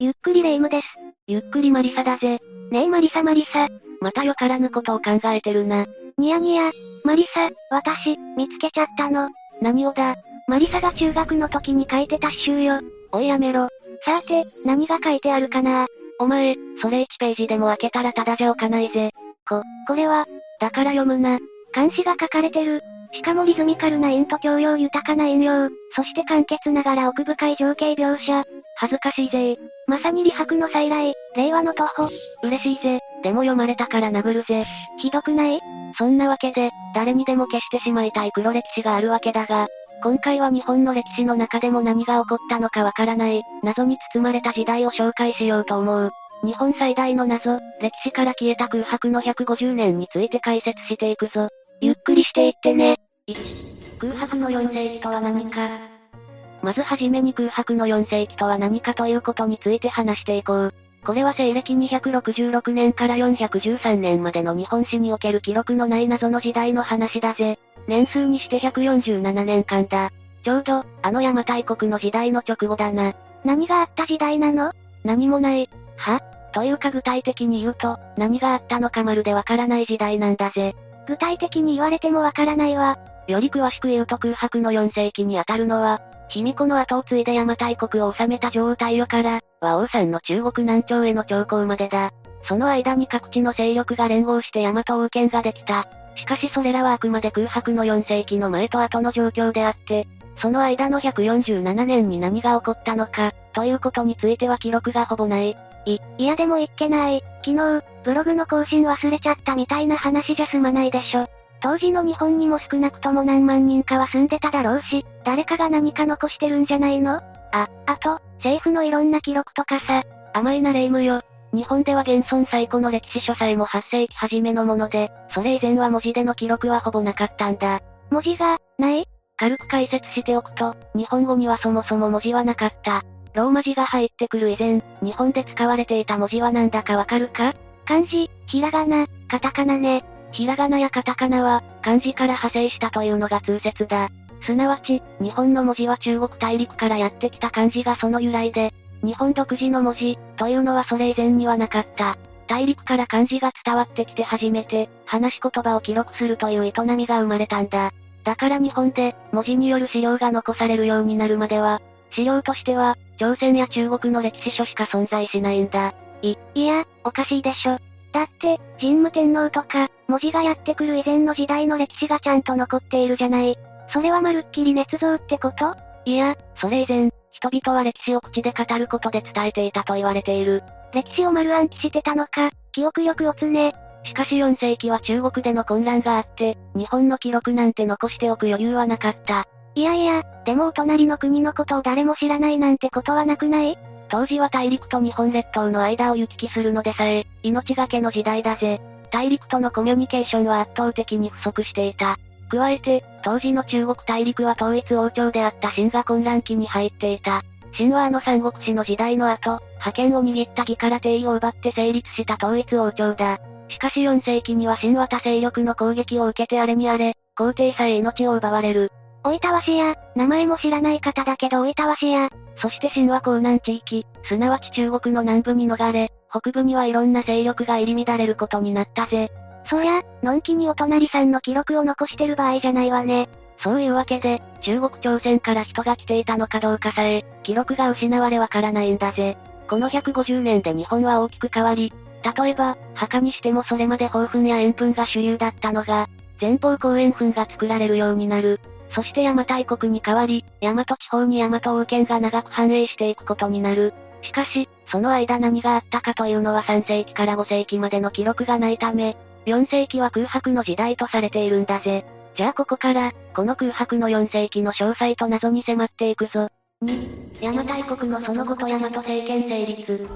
ゆっくりレ夢ムです。ゆっくりマリサだぜ。ねえマリサマリサ。またよからぬことを考えてるな。ニヤニヤ。マリサ、私、見つけちゃったの。何をだ？マリサが中学の時に書いてた詩集よ。おいやめろ。さて、何が書いてあるかな？お前、それ1ページでも開けたらただじゃ置かないぜ。こ、これは、だから読むな。漢詩が書かれてる。しかもリズミカルな韻と教養豊かな引用、そして簡潔ながら奥深い情景描写。恥ずかしいぜまさに理白の再来、令和の徒歩。嬉しいぜ。でも読まれたから殴るぜ。ひどくない？そんなわけで、誰にでも消してしまいたい黒歴史があるわけだが、今回は日本の歴史の中でも何が起こったのかわからない、謎に包まれた時代を紹介しようと思う。日本最大の謎、歴史から消えた空白の150年について解説していくぞ。ゆっくりしていってね。1、空白の4世紀とは何か。まずはじめに空白の4世紀とは何かということについて話していこう。これは西暦266年から413年までの日本史における記録のない謎の時代の話だぜ。年数にして147年間だ。ちょうど、あの邪馬台国の時代の直後だな。何があった時代なの？何もない。は？というか具体的に言うと、何があったのかまるでわからない時代なんだぜ。具体的に言われてもわからないわ。より詳しく言うと空白の4世紀にあたるのは、卑弥呼の後を継いで邪馬台国を治めた女王太陽から、和王さんの中国南朝への長江までだ。その間に各地の勢力が連合して大和王権ができた。しかしそれらはあくまで空白の4世紀の前と後の状況であって、その間の147年に何が起こったのか、ということについては記録がほぼない。い、いやでもいっけない。昨日、ブログの更新忘れちゃったみたいな話じゃ済まないでしょ。当時の日本にも少なくとも何万人かは住んでただろうし、誰かが何か残してるんじゃないの？あ、あと、政府のいろんな記録とかさ。甘いな霊夢よ。日本では現存最古の歴史書さえも8世紀初めのもので、それ以前は文字での記録はほぼなかったんだ。文字が、ない？軽く解説しておくと、日本語にはそもそも文字はなかった。ローマ字が入ってくる以前、日本で使われていた文字は何だかわかるか？漢字、ひらがな、カタカナね。ひらがなやカタカナは、漢字から派生したというのが通説だ。すなわち、日本の文字は中国大陸からやってきた漢字がその由来で、日本独自の文字、というのはそれ以前にはなかった。大陸から漢字が伝わってきて初めて、話し言葉を記録するという営みが生まれたんだ。だから日本で、文字による資料が残されるようになるまでは、資料としては、朝鮮や中国の歴史書しか存在しないんだ。い、いや、おかしいでしょ。だって、神武天皇とか、文字がやってくる以前の時代の歴史がちゃんと残っているじゃない。それはまるっきり捏造ってこと？いや、それ以前、人々は歴史を口で語ることで伝えていたと言われている。歴史を丸暗記してたのか、記憶力をつね。しかし4世紀は中国での混乱があって、日本の記録なんて残しておく余裕はなかった。いやいや、でもお隣の国のことを誰も知らないなんてことはなくない？当時は大陸と日本列島の間を行き来するのでさえ、命がけの時代だぜ。大陸とのコミュニケーションは圧倒的に不足していた。加えて、当時の中国大陸は統一王朝であった秦が混乱期に入っていた。秦はあの三国志の時代の後、覇権を握った義から帝位を奪って成立した統一王朝だ。しかし4世紀には秦は他勢力の攻撃を受けてあれにあれ、皇帝さえ命を奪われる。大分和紙や、名前も知らない方だけど大分和紙や、そして神話江南地域、すなわち中国の南部に逃れ、北部にはいろんな勢力が入り乱れることになったぜ。そりゃ、のんきにお隣さんの記録を残してる場合じゃないわね。そういうわけで、中国朝鮮から人が来ていたのかどうかさえ、記録が失われわからないんだぜ。この150年で日本は大きく変わり、例えば、墓にしてもそれまで豊粉や塩分が主流だったのが、前方後円粉が作られるようになる。そして邪馬台国に代わり、大和地方に大和王権が長く繁栄していくことになる。しかし、その間何があったかというのは3世紀から5世紀までの記録がないため、4世紀は空白の時代とされているんだぜ。じゃあここから、この空白の4世紀の詳細と謎に迫っていくぞ。2、邪馬台国のその後と大和政権成立。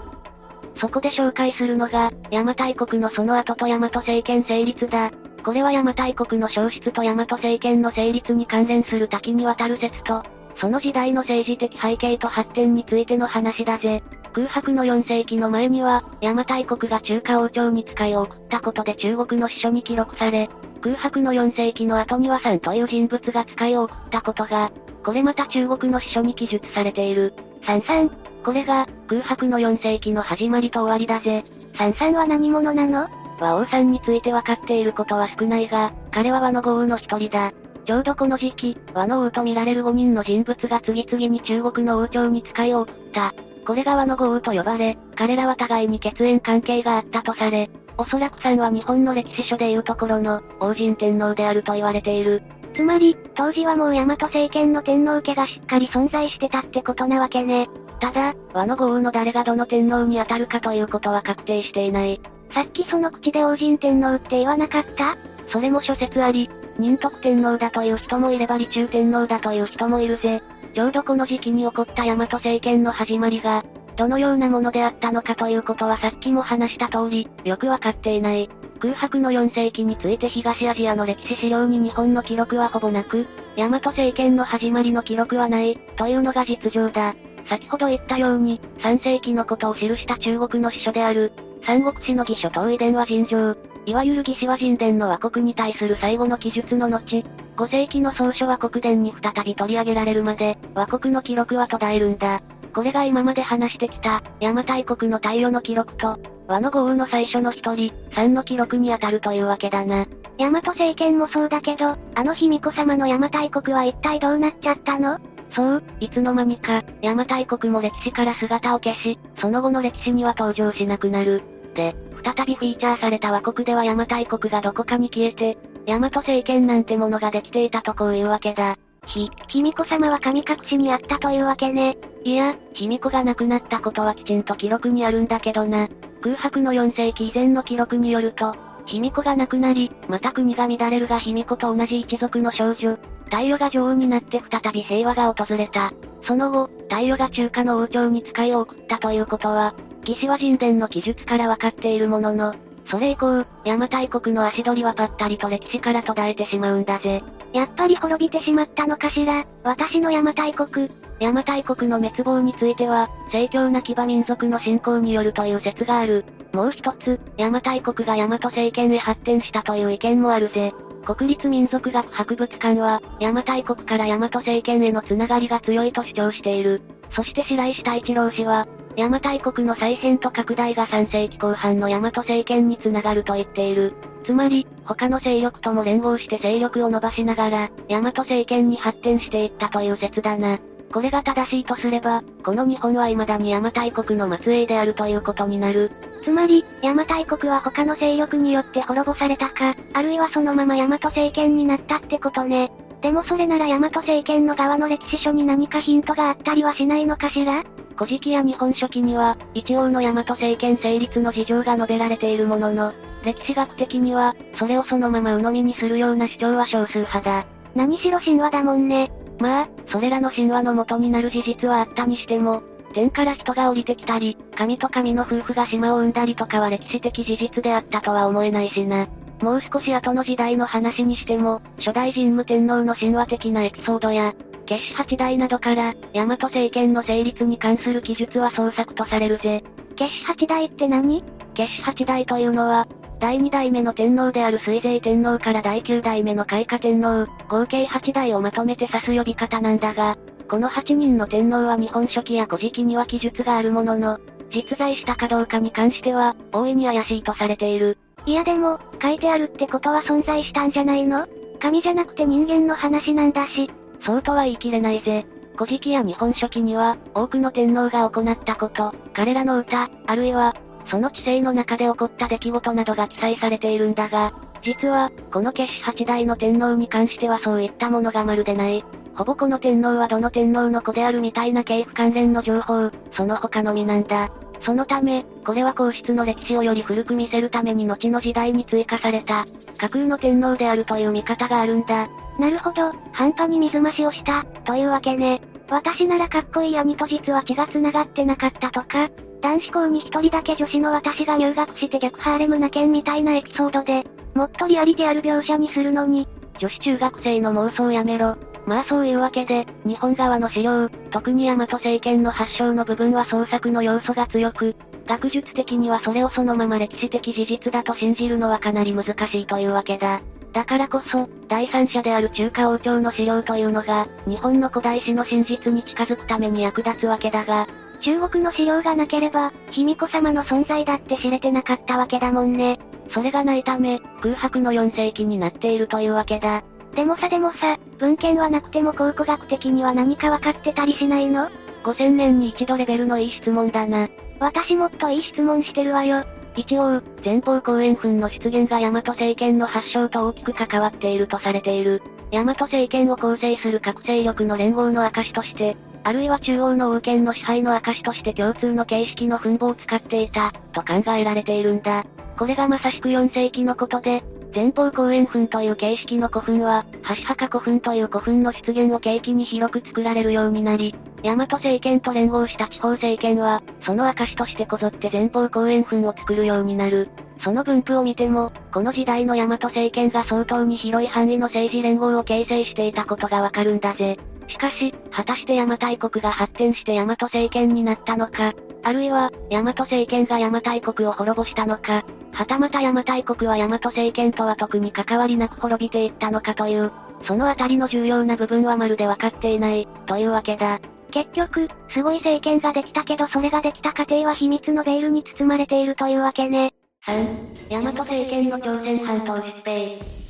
そこで紹介するのが、邪馬台国のその後と大和政権成立だ。これは邪馬台国の消失と大和政権の成立に関連する多岐にわたる説と、その時代の政治的背景と発展についての話だぜ。空白の4世紀の前には、邪馬台国が中華王朝に使いを送ったことで中国の史書に記録され、空白の4世紀の後にはさんという人物が使いを送ったことが、これまた中国の史書に記述されている。三三。これが、空白の4世紀の始まりと終わりだぜ。三三は何者なの？和王さんについて分かっていることは少ないが、彼は和の豪雨の一人だ。ちょうどこの時期、和の王と見られる5人の人物が次々に中国の王朝に使いを送った。これが和の豪雨と呼ばれ、彼らは互いに血縁関係があったとされ、おそらくさんは日本の歴史書でいうところの、王神天皇であると言われている。つまり、当時はもう大和政権の天皇家がしっかり存在してたってことなわけね。ただ、和の豪雨の誰がどの天皇に当たるかということは確定していない。さっきその口で王神天皇って言わなかった？それも諸説あり、仁徳天皇だという人もいれば李中天皇だという人もいるぜ。ちょうどこの時期に起こった大和政権の始まりが、どのようなものであったのかということはさっきも話した通り、よくわかっていない。空白の4世紀について東アジアの歴史資料に日本の記録はほぼなく、大和政権の始まりの記録はない、というのが実情だ。先ほど言ったように、3世紀のことを記した中国の史書である、三国志の義書等遺伝は尋常。いわゆる義士は神殿の和国に対する最後の記述の後、5世紀の総書は国伝に再び取り上げられるまで、和国の記録は途絶えるんだ。これが今まで話してきた、邪馬台国の太陽の記録と、和の豪雨の最初の一人、3の記録に当たるというわけだな。大和政権もそうだけど、あの卑弥呼様の邪馬台国は一体どうなっちゃったの？そう、いつの間にか、邪馬台国も歴史から姿を消し、その後の歴史には登場しなくなる。で、再びフィーチャーされた和国では邪馬台国がどこかに消えて、大和政権なんてものができていたとこういうわけだ。ひ、卑弥呼様は神隠しにあったというわけね。いや、卑弥呼が亡くなったことはきちんと記録にあるんだけどな。空白の4世紀以前の記録によると、卑弥呼が亡くなり、また国が乱れるが卑弥呼と同じ一族の少女、太陽が女王になって再び平和が訪れた。その後、太陽が中華の王朝に使いを送ったということは、騎士は神殿の記述から分かっているものの、それ以降、邪馬台国の足取りはぱったりと歴史から途絶えてしまうんだぜ。やっぱり滅びてしまったのかしら、私の邪馬台国。邪馬台国の滅亡については、盛況な騎馬民族の信仰によるという説がある。もう一つ、邪馬台国が大和政権へ発展したという意見もあるぜ。国立民族学博物館は、邪馬台国から大和政権へのつながりが強いと主張している。そして白石太一郎氏は、邪馬台国の再編と拡大が3世紀後半の大和政権につながると言っている。つまり、他の勢力とも連合して勢力を伸ばしながら、大和政権に発展していったという説だな。これが正しいとすれば、この日本は未だに邪馬台国の末裔であるということになる。つまり、邪馬台国は他の勢力によって滅ぼされたか、あるいはそのまま大和政権になったってことね。でもそれなら大和政権の側の歴史書に何かヒントがあったりはしないのかしら？古事記や日本書紀には、一応の大和政権成立の事情が述べられているものの、歴史学的には、それをそのまま鵜呑みにするような主張は少数派だ。何しろ神話だもんね。まあ、それらの神話の元になる事実はあったにしても、天から人が降りてきたり、神と神の夫婦が島を生んだりとかは歴史的事実であったとは思えないしな。もう少し後の時代の話にしても、初代神武天皇の神話的なエピソードや、決死八代などから、大和政権の成立に関する記述は創作とされるぜ。決死八代って何？決死八代というのは、第二代目の天皇である水税天皇から第九代目の開花天皇、合計八代をまとめて指す呼び方なんだが、この8人の天皇は日本書紀や古事記には記述があるものの、実在したかどうかに関しては、大いに怪しいとされている。いやでも、書いてあるってことは存在したんじゃないの？神じゃなくて人間の話なんだし。そうとは言い切れないぜ。古事記や日本書紀には、多くの天皇が行ったこと、彼らの歌、あるいは、その知性の中で起こった出来事などが記載されているんだが、実は、この決死八代の天皇に関してはそういったものがまるでない。ほぼこの天皇はどの天皇の子であるみたいな系譜関連の情報、その他のみなんだ。そのため、これは皇室の歴史をより古く見せるために後の時代に追加された、架空の天皇であるという見方があるんだ。なるほど、半端に水増しをした、というわけね。私ならかっこいい兄と実は血が繋がってなかったとか、男子校に一人だけ女子の私が入学して逆ハーレムな件みたいなエピソードで、もっとリアリティある描写にするのに、女子中学生の妄想やめろ。まあそういうわけで、日本側の資料、特に大和政権の発祥の部分は創作の要素が強く、学術的にはそれをそのまま歴史的事実だと信じるのはかなり難しいというわけだ。だからこそ、第三者である中華王朝の資料というのが、日本の古代史の真実に近づくために役立つわけだが、中国の資料がなければ、卑弥呼様の存在だって知れてなかったわけだもんね。それがないため、空白の4世紀になっているというわけだ。でもさでもさ、文献はなくても考古学的には何かわかってたりしないの ?5000 年に一度レベルのいい質問だな。私もっといい質問してるわよ。一応、前方後円墳の出現が大和政権の発祥と大きく関わっているとされている。大和政権を構成する各勢力の連合の証として、あるいは中央の王権の支配の証として共通の形式の墳墓を使っていた、と考えられているんだ。これがまさしく4世紀のことで、前方後円墳という形式の古墳は、橋墓古墳という古墳の出現を契機に広く作られるようになり、大和政権と連合した地方政権は、その証としてこぞって前方後円墳を作るようになる。その分布を見ても、この時代の大和政権が相当に広い範囲の政治連合を形成していたことがわかるんだぜ。しかし、果たして邪馬台国が発展して大和政権になったのか、あるいは、大和政権が邪馬台国を滅ぼしたのか、はたまた邪馬台国は大和政権とは特に関わりなく滅びていったのかという、そのあたりの重要な部分はまるで分かっていない、というわけだ。結局、すごい政権ができたけどそれができた過程は秘密のベールに包まれているというわけね。3、大和政権の朝鮮半島疾病。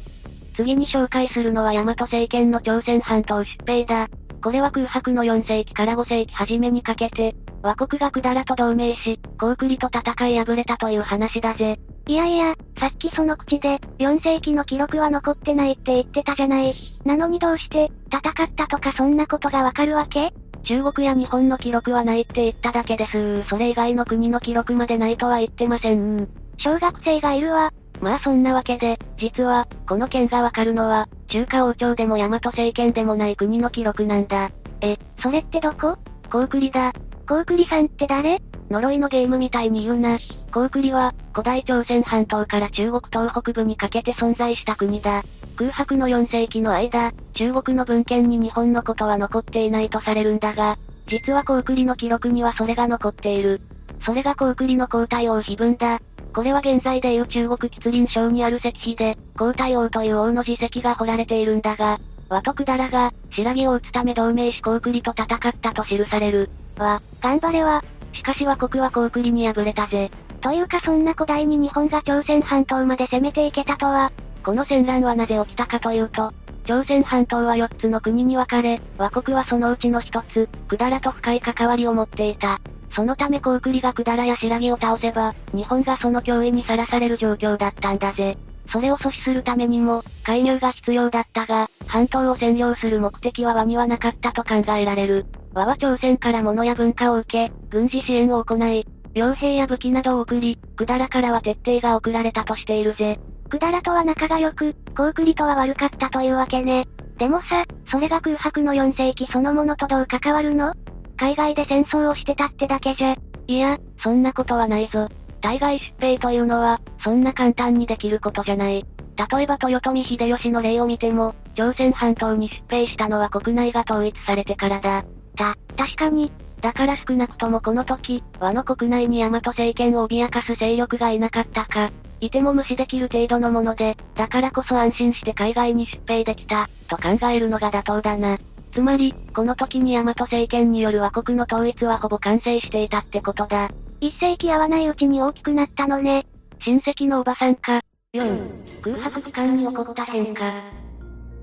次に紹介するのは大和政権の朝鮮半島疾病だ。これは空白の4世紀から5世紀初めにかけて、和国が百済と同盟し、高句麗と戦い敗れたという話だぜ。いやいや、さっきその口で、4世紀の記録は残ってないって言ってたじゃない。なのにどうして、戦ったとかそんなことがわかるわけ？中国や日本の記録はないって言っただけですそれ以外の国の記録までないとは言ってません小学生がいるわ。まあそんなわけで、実は、この件がわかるのは、中華王朝でも大和政権でもない国の記録なんだ。え、それってどこ？高句麗だ。高句麗さんって誰？呪いのゲームみたいに言うな。高句麗は、古代朝鮮半島から中国東北部にかけて存在した国だ。空白の4世紀の間、中国の文献に日本のことは残っていないとされるんだが、実は高句麗の記録にはそれが残っている。それが高句麗の皇太王碑文だ。これは現在でいう中国吉林省にある石碑で、皇太王という王の自石が彫られているんだが、和徳だらが、白木を討つため同盟し高句麗と戦ったと記される。わ、頑張れは。しかし和国は高句麗に敗れたぜ。というかそんな古代に日本が朝鮮半島まで攻めていけたとは。この戦乱はなぜ起きたかというと、朝鮮半島は4つの国に分かれ、和国はそのうちの1つ、百済と深い関わりを持っていた。そのため高句麗が百済や白木を倒せば、日本がその脅威にさらされる状況だったんだぜ。それを阻止するためにも、介入が必要だったが、半島を占領する目的は和にはなかったと考えられる。和は朝鮮から物や文化を受け、軍事支援を行い、傭兵や武器などを送り、百済からは徹底が送られたとしているぜ。百済とは仲が良く、高句麗とは悪かったというわけね。でもさ、それが空白の4世紀そのものとどう関わるの？海外で戦争をしてたってだけじゃ。いや、そんなことはないぞ。対外出兵というのは、そんな簡単にできることじゃない。例えば豊臣秀吉の例を見ても、朝鮮半島に出兵したのは国内が統一されてからだ。た、確かに。だから少なくともこの時、和の国内に大和政権を脅かす勢力がいなかったか、いても無視できる程度のもので、だからこそ安心して海外に出兵できた、と考えるのが妥当だな。つまり、この時に大和政権による和国の統一はほぼ完成していたってことだ。一世紀合わないうちに大きくなったのね。親戚のおばさんか。4、空白期間に起こった変化。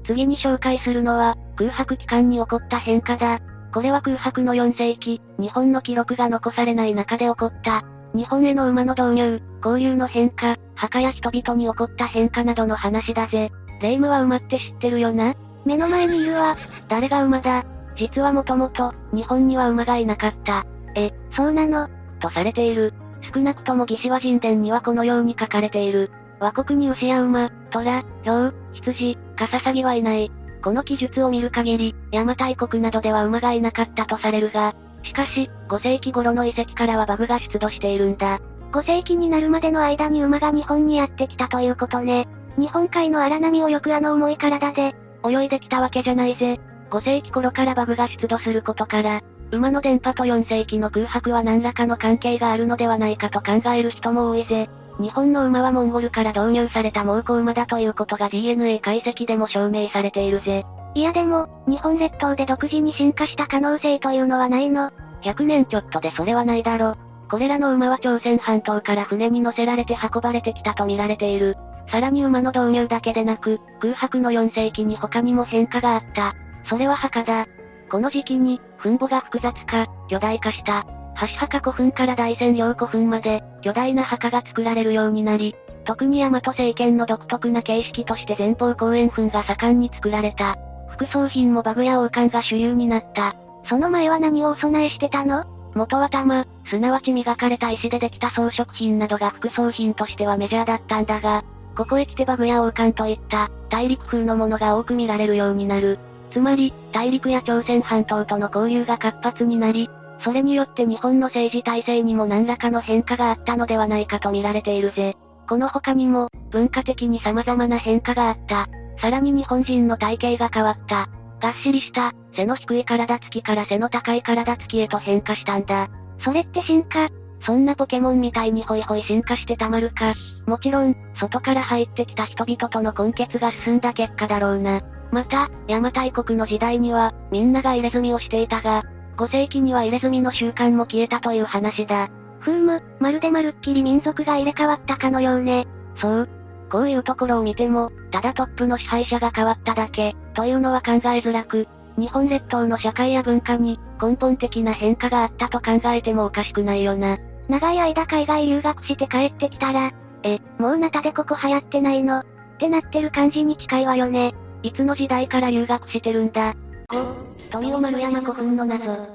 次に紹介するのは、空白期間に起こった変化だ。これは空白の4世紀、日本の記録が残されない中で起こった、日本への馬の導入、交流の変化、墓や人々に起こった変化などの話だぜ。霊夢は馬って知ってるよな？目の前にいるわ。誰が馬だ？実はもともと、日本には馬がいなかった。え、そうなの？とされている。少なくとも義士和神殿にはこのように書かれている。和国に牛や馬、虎、豹、羊、カササギはいない。この記述を見る限り、邪馬台国などでは馬がいなかったとされるが、しかし、5世紀頃の遺跡からはバグが出土しているんだ。5世紀になるまでの間に馬が日本にやってきたということね。日本海の荒波をよくあの重い体で、泳いできたわけじゃないぜ。5世紀頃からバグが出土することから、馬の電波と4世紀の空白は何らかの関係があるのではないかと考える人も多いぜ。日本の馬はモンゴルから導入された猛虎馬だということが DNA 解析でも証明されているぜ。いやでも、日本列島で独自に進化した可能性というのはないの ?100 年ちょっとでそれはないだろ。これらの馬は朝鮮半島から船に乗せられて運ばれてきたと見られている。さらに馬の導入だけでなく、空白の4世紀に他にも変化があった。それは墓だ。この時期に、墳墓が複雑化、巨大化した。橋墓古墳から大仙陵古墳まで、巨大な墓が作られるようになり、特に大和政権の独特な形式として前方後円墳が盛んに作られた。副葬品も馬具や王冠が主流になった。その前は何をお供えしてたの？元は玉、すなわち磨かれた石でできた装飾品などが副葬品としてはメジャーだったんだが、ここへ来てバグや王冠といった、大陸風のものが多く見られるようになる。つまり、大陸や朝鮮半島との交流が活発になり、それによって日本の政治体制にも何らかの変化があったのではないかと見られているぜ。この他にも、文化的に様々な変化があった。さらに日本人の体型が変わった。がっしりした、背の低い体つきから背の高い体つきへと変化したんだ。それって進化そんなポケモンみたいにホイホイ進化してたまるか。もちろん、外から入ってきた人々との根結が進んだ結果だろうな。また、邪馬台国の時代には、みんなが入れ墨をしていたが、5世紀には入れ墨の習慣も消えたという話だ。ふーむ、まるでまるっきり民族が入れ替わったかのようね。そう。こういうところを見ても、ただトップの支配者が変わっただけ、というのは考えづらく、日本列島の社会や文化に、根本的な変化があったと考えてもおかしくないよな。長い間海外留学して帰ってきたら、え、もうナタでここ流行ってないの？ってなってる感じに近いわよね。いつの時代から留学してるんだ？5、富尾丸山古墳の謎。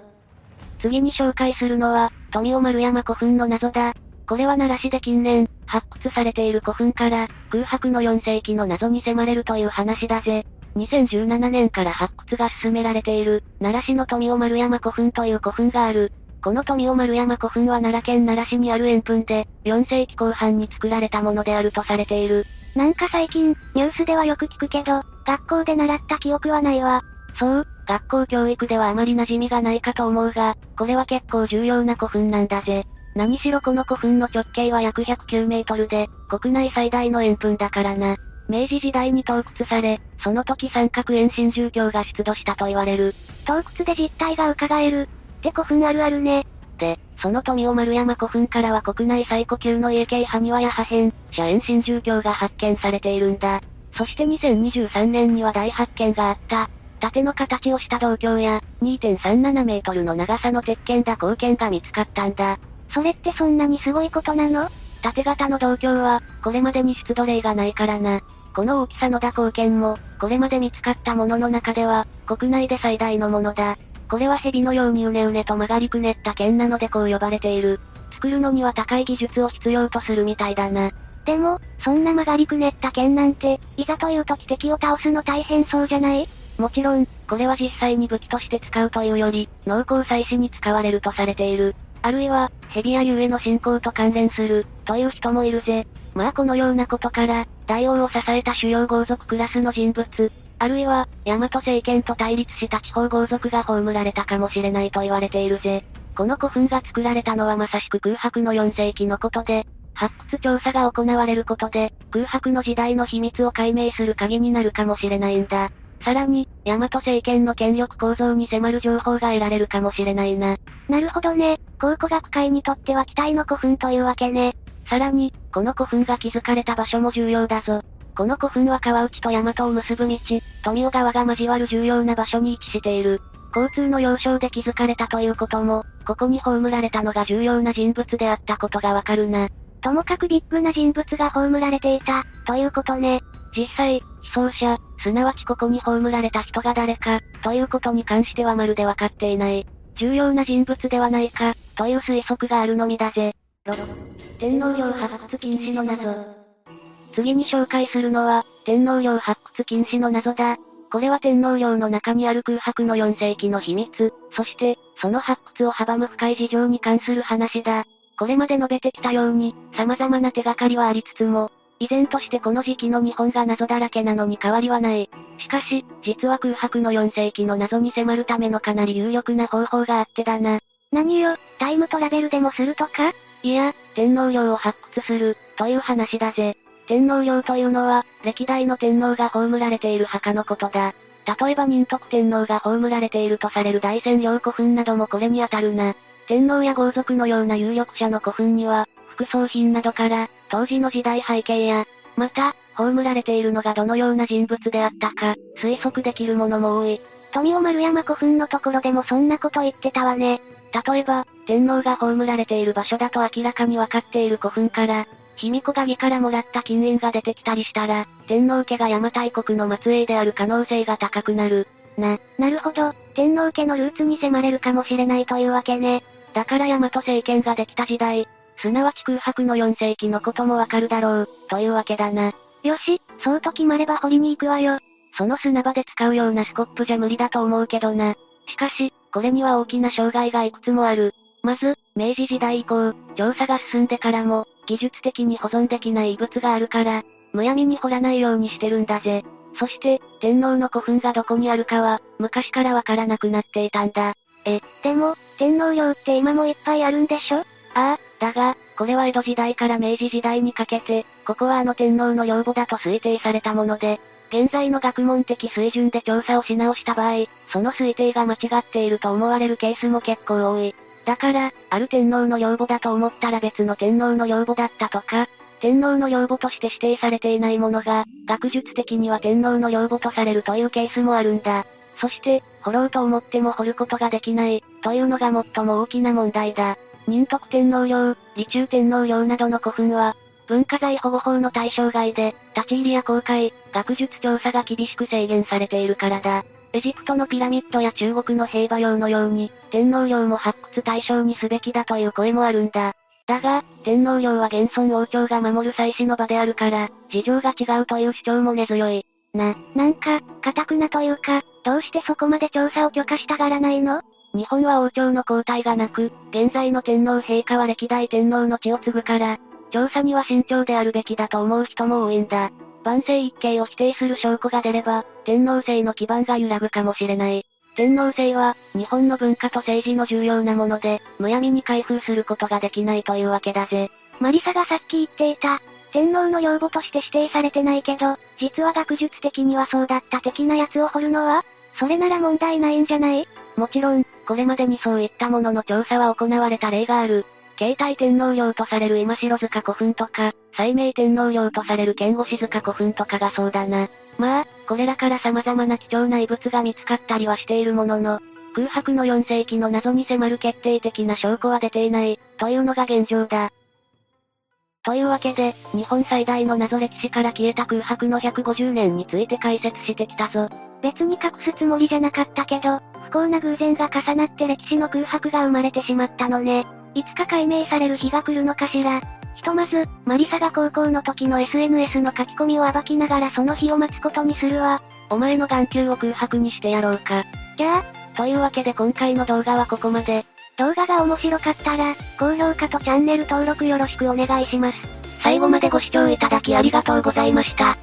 次に紹介するのは、富尾丸山古墳の謎だ。これは奈良市で近年、発掘されている古墳から、空白の4世紀の謎に迫れるという話だぜ。2017年から発掘が進められている、奈良市の富尾丸山古墳という古墳がある。この富尾丸山古墳は奈良県奈良市にある円墳で、4世紀後半に作られたものであるとされている。なんか最近、ニュースではよく聞くけど、学校で習った記憶はないわ。そう、学校教育ではあまり馴染みがないかと思うが、これは結構重要な古墳なんだぜ。何しろこの古墳の直径は約109メートルで、国内最大の円墳だからな。明治時代に盗掘され、その時三角円新住居が出土したと言われる。洞窟で実態が伺える。って古墳あるあるね。で、その富尾丸山古墳からは国内最古級の家系埴輪や破片、社円新住居が発見されているんだ。そして2023年には大発見があった。縦の形をした銅鏡や、2.37メートルの長さの鉄剣だ貢献が見つかったんだ。それってそんなにすごいことなの？縦型の銅鏡は、これまでに出土例がないからな。この大きさの打貢献も、これまで見つかったものの中では、国内で最大のものだ。これは蛇のようにうねうねと曲がりくねった剣なのでこう呼ばれている。作るのには高い技術を必要とするみたいだな。でも、そんな曲がりくねった剣なんて、いざという時敵を倒すの大変そうじゃない？もちろん、これは実際に武器として使うというより、農耕祭祀に使われるとされている。あるいは、蛇や竜への信仰と関連する、という人もいるぜ。まあこのようなことから、大王を支えた主要豪族クラスの人物、あるいは、大和政権と対立した地方豪族が葬られたかもしれないと言われているぜ。この古墳が作られたのはまさしく空白の4世紀のことで、発掘調査が行われることで、空白の時代の秘密を解明する鍵になるかもしれないんだ。さらに、大和政権の権力構造に迫る情報が得られるかもしれないな。なるほどね。考古学会にとっては期待の古墳というわけね。さらに、この古墳が築かれた場所も重要だぞ。この古墳は川内と大和を結ぶ道、富尾川が交わる重要な場所に位置している。交通の要衝で築かれたということも、ここに葬られたのが重要な人物であったことがわかるな。ともかくビッグな人物が葬られていた、ということね。実際、被葬者、すなわちここに葬られた人が誰か、ということに関してはまるでわかっていない。重要な人物ではないか、という推測があるのみだぜ。天皇陵発掘禁止の謎。次に紹介するのは、天皇陵発掘禁止の謎だ。これは天皇陵の中にある空白の4世紀の秘密、そして、その発掘を阻む深い事情に関する話だ。これまで述べてきたように、様々な手がかりはありつつも、依然としてこの時期の日本が謎だらけなのに変わりはない。しかし、実は空白の4世紀の謎に迫るためのかなり有力な方法があってだな。何よ、タイムトラベルでもするとか？いや、天皇陵を発掘する、という話だぜ。天皇陵というのは、歴代の天皇が葬られている墓のことだ。例えば仁徳天皇が葬られているとされる大仙陵古墳などもこれに当たるな。天皇や豪族のような有力者の古墳には、副葬品などから、当時の時代背景や、また、葬られているのがどのような人物であったか、推測できるものも多い。富尾丸山古墳のところでもそんなこと言ってたわね。例えば、天皇が葬られている場所だと明らかにわかっている古墳から、卑弥呼が義からもらった金印が出てきたりしたら、天皇家が邪馬台国の末裔である可能性が高くなる。な、なるほど、天皇家のルーツに迫れるかもしれないというわけね。だから大和政権ができた時代、すなわち空白の4世紀のこともわかるだろう、というわけだな。よし、そうと決まれば掘りに行くわよ。その砂場で使うようなスコップじゃ無理だと思うけどな。しかし、これには大きな障害がいくつもある。まず、明治時代以降、調査が進んでからも、技術的に保存できない遺物があるから、むやみに掘らないようにしてるんだぜ。そして、天皇の古墳がどこにあるかは、昔からわからなくなっていたんだ。え、でも、天皇陵って今もいっぱいあるんでしょ？ああ、だが、これは江戸時代から明治時代にかけて、ここはあの天皇の陵墓だと推定されたもので、現在の学問的水準で調査をし直した場合、その推定が間違っていると思われるケースも結構多い。だから、ある天皇の陵墓だと思ったら別の天皇の陵墓だったとか、天皇の陵墓として指定されていないものが、学術的には天皇の陵墓とされるというケースもあるんだ。そして、掘ろうと思っても掘ることができない、というのが最も大きな問題だ。仁徳天皇陵、李中天皇陵などの古墳は、文化財保護法の対象外で、立ち入りや公開、学術調査が厳しく制限されているからだ。エジプトのピラミッドや中国の平和陵のように、天皇陵も発掘対象にすべきだという声もあるんだ。だが、天皇陵は現存王朝が守る祭祀の場であるから、事情が違うという主張も根強い。な、なんか、堅くなというか、どうしてそこまで調査を許可したがらないの？日本は王朝の交代がなく、現在の天皇陛下は歴代天皇の血を継ぐから、調査には慎重であるべきだと思う人も多いんだ。万世一系を否定する証拠が出れば、天皇制の基盤が揺らぐかもしれない。天皇制は、日本の文化と政治の重要なもので、むやみに開封することができないというわけだぜ。マリサがさっき言っていた、天皇の養母として指定されてないけど、実は学術的にはそうだった的なやつを掘るのはそれなら問題ないんじゃない？もちろん、これまでにそういったものの調査は行われた例がある。携帯天皇陵とされる今城塚古墳とか、西明天皇陵とされる剣越塚古墳とかがそうだな。まあ、これらから様々な貴重な遺物が見つかったりはしているものの、空白の4世紀の謎に迫る決定的な証拠は出ていない、というのが現状だ。というわけで、日本最大の謎歴史から消えた空白の150年について解説してきたぞ。別に隠すつもりじゃなかったけど、不幸な偶然が重なって歴史の空白が生まれてしまったのね。いつか解明される日が来るのかしら。ひとまず、マリサが高校の時の SNS の書き込みを暴きながらその日を待つことにするわ。お前の眼球を空白にしてやろうか。じゃあ、というわけで今回の動画はここまで。動画が面白かったら、高評価とチャンネル登録よろしくお願いします。最後までご視聴いただきありがとうございました。